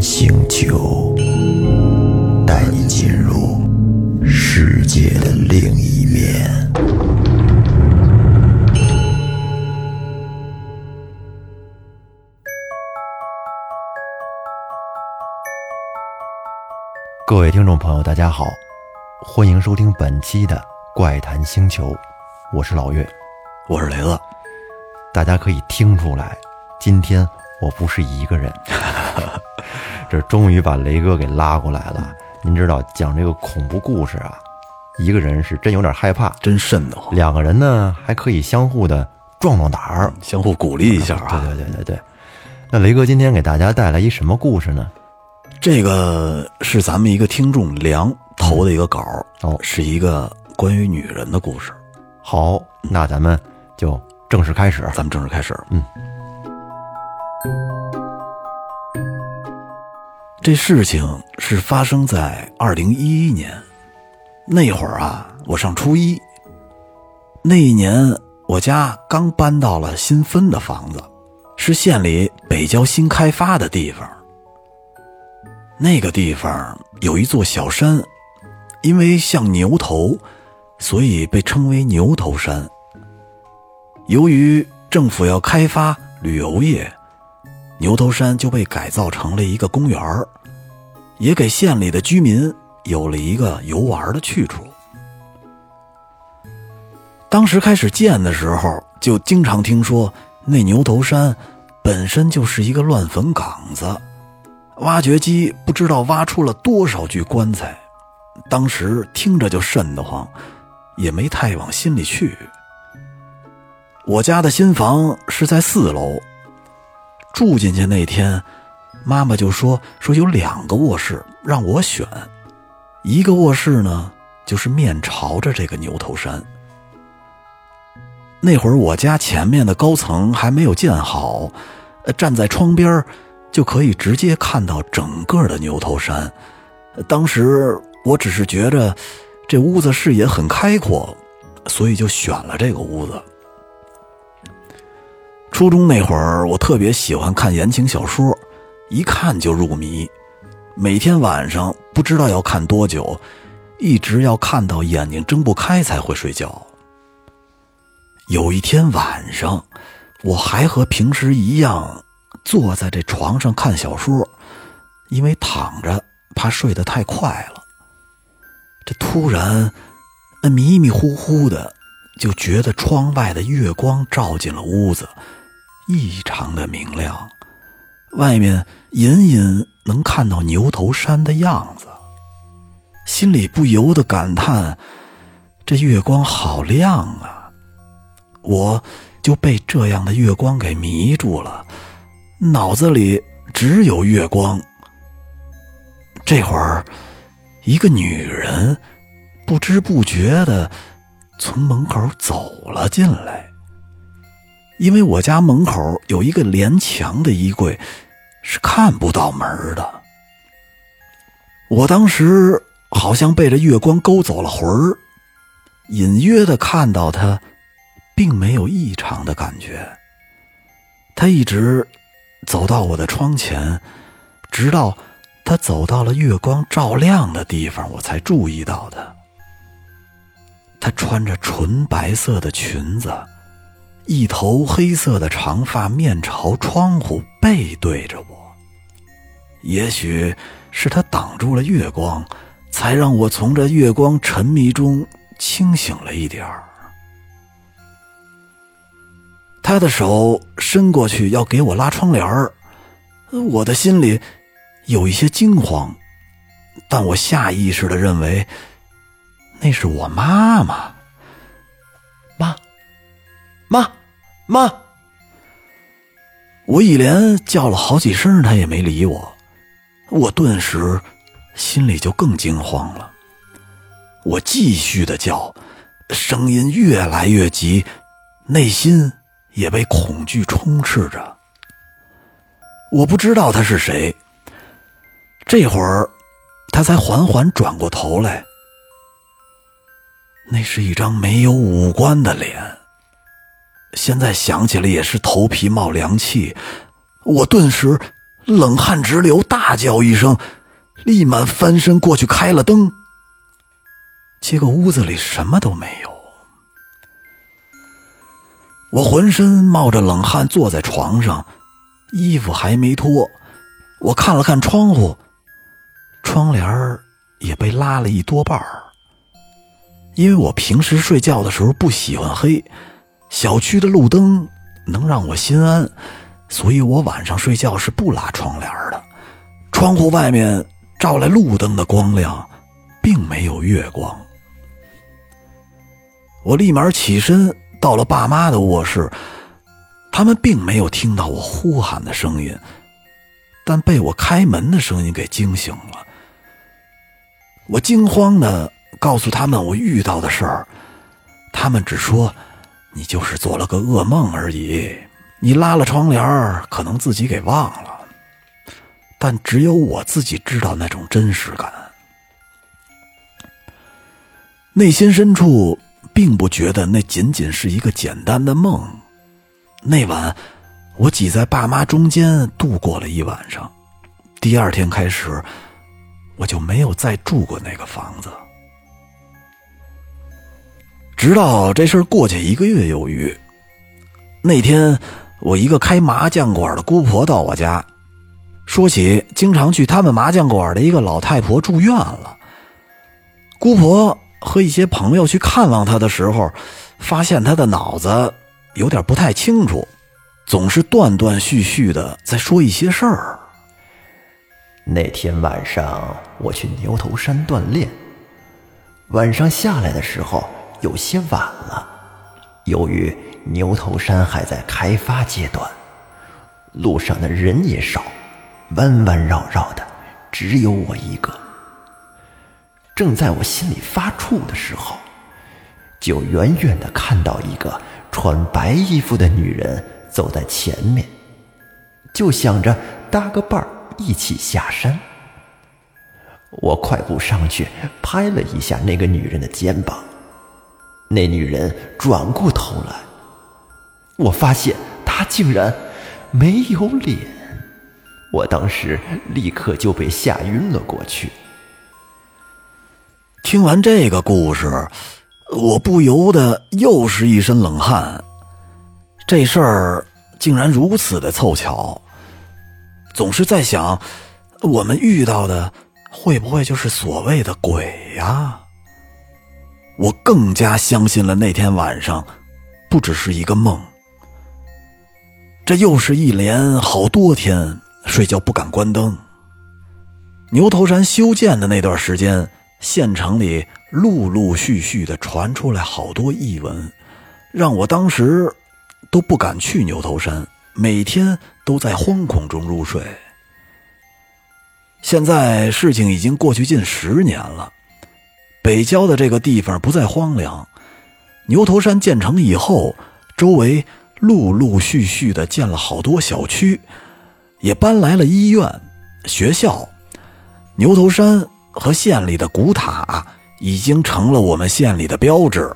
星球，带你进入世界的另一面。各位听众朋友，大家好，欢迎收听本期的《怪谈星球》，我是老岳。我是雷子，大家可以听出来，今天我不是一个人，这终于把雷哥给拉过来了。您知道讲这个恐怖故事啊，一个人是真有点害怕，真瘆得慌，两个人呢还可以相互的壮壮胆儿。相互鼓励一下啊。对对对对对。那雷哥今天给大家带来一什么故事呢？这个是咱们一个听众梁投的一个稿儿哦是一个关于女人的故事。好，那咱们就正式开始。咱们正式开始。嗯，这事情是发生在二零一一年，那会儿啊，我上初一。那一年，我家刚搬到了新分的房子，是县里北郊新开发的地方。那个地方有一座小山，因为像牛头，所以被称为牛头山。由于政府要开发旅游业，牛头山就被改造成了一个公园也给县里的居民有了一个游玩的去处。当时开始建的时候，就经常听说那牛头山本身就是一个乱坟岗子，挖掘机不知道挖出了多少具棺材，当时听着就瘆得慌，也没太往心里去。我家的新房是在四楼，住进去那天，妈妈就说说有两个卧室让我选，一个卧室呢就是面朝着这个牛头山。那会儿我家前面的高层还没有建好，站在窗边就可以直接看到整个的牛头山。当时我只是觉着这屋子视野很开阔，所以就选了这个屋子。初中那会儿，我特别喜欢看言情小说，一看就入迷。每天晚上不知道要看多久，一直要看到眼睛睁不开才会睡觉。有一天晚上，我还和平时一样坐在这床上看小说，因为躺着怕睡得太快了。这突然，那迷迷糊糊的，就觉得窗外的月光照进了屋子。异常的明亮，外面隐隐能看到牛头山的样子，心里不由得感叹：这月光好亮啊！我就被这样的月光给迷住了，脑子里只有月光。这会儿，一个女人不知不觉的从门口走了进来。因为我家门口有一个连墙的衣柜，是看不到门的。我当时好像被这月光勾走了魂儿，隐约的看到他，并没有异常的感觉。他一直走到我的窗前，直到他走到了月光照亮的地方，我才注意到他。他穿着纯白色的裙子。一头黑色的长发，面朝窗户，背对着我。也许是他挡住了月光，才让我从这月光沉迷中清醒了一点儿。他的手伸过去要给我拉窗帘儿，我的心里有一些惊慌，但我下意识的认为那是我妈妈。妈，妈，我一连叫了好几声，他也没理我。我顿时心里就更惊慌了。我继续的叫，声音越来越急，内心也被恐惧充斥着。我不知道他是谁。这会儿，他才缓缓转过头来。那是一张没有五官的脸。现在想起来也是头皮冒凉气，我顿时冷汗直流，大叫一声，立马翻身过去开了灯。结果屋子里什么都没有。我浑身冒着冷汗，坐在床上，衣服还没脱。我看了看窗户，窗帘也被拉了一多半儿。因为我平时睡觉的时候不喜欢黑，小区的路灯能让我心安，所以我晚上睡觉是不拉窗帘的。窗户外面照来路灯的光亮，并没有月光。我立马起身。到了爸妈的卧室，他们并没有听到我呼喊的声音，但被我开门的声音给惊醒了。我惊慌的告诉他们我遇到的事儿，他们只说：“你就是做了个噩梦而已，你拉了窗帘可能自己给忘了。”但只有我自己知道那种真实感，内心深处。并不觉得那仅仅是一个简单的梦。那晚，我挤在爸妈中间度过了一晚上。第二天开始，我就没有再住过那个房子。直到这事儿过去一个月有余，那天我一个开麻将馆的姑婆到我家，说起经常去他们麻将馆的一个老太婆住院了。姑婆。和一些朋友去看望他的时候，发现他的脑子有点不太清楚，总是断断续续的在说一些事儿。那天晚上我去牛头山锻炼，晚上下来的时候有些晚了。由于牛头山还在开发阶段，路上的人也少，弯弯绕绕的，只有我一个。正在我心里发怵的时候，就远远的看到一个穿白衣服的女人走在前面，就想着搭个伴儿一起下山。我快步上去拍了一下那个女人的肩膀，那女人转过头来，我发现她竟然没有脸，我当时立刻就被吓晕了过去。听完这个故事，我不由得又是一身冷汗。这事儿竟然如此的凑巧，总是在想，我们遇到的会不会就是所谓的鬼呀？我更加相信了那天晚上不只是一个梦。这又是一连好多天睡觉不敢关灯。牛头山修建的那段时间。县城里陆陆续续的传出来好多异闻，让我当时都不敢去牛头山，每天都在惶恐中入睡。现在事情已经过去近十年了，北郊的这个地方不再荒凉。牛头山建成以后，周围陆陆续续的建了好多小区，也搬来了医院、学校。牛头山。和县里的古塔已经成了我们县里的标志。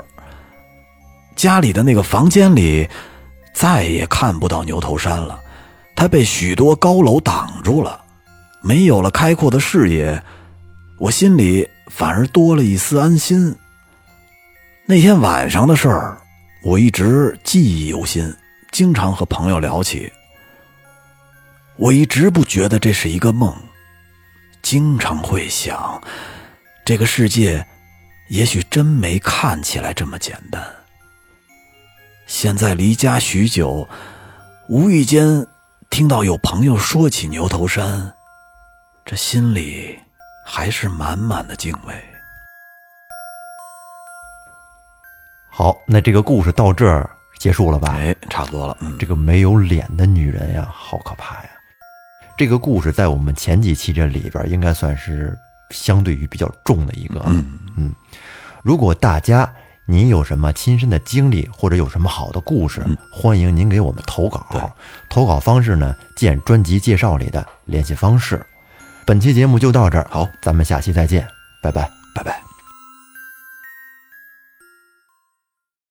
家里的那个房间里再也看不到牛头山了，它被许多高楼挡住了，没有了开阔的视野，我心里反而多了一丝安心。那天晚上的事儿，我一直记忆犹新，经常和朋友聊起。我一直不觉得这是一个梦。经常会想，这个世界也许真没看起来这么简单。现在离家许久，无意间听到有朋友说起牛头山，这心里还是满满的敬畏。好，那这个故事到这儿结束了吧？哎，差不多了。这个没有脸的女人呀，好可怕呀！这个故事在我们前几期这里边应该算是相对于比较重的一个。嗯嗯，如果大家您有什么亲身的经历或者有什么好的故事，欢迎您给我们投稿。投稿方式呢，见专辑介绍里的联系方式。本期节目就到这儿，好，咱们下期再见，拜拜，拜拜。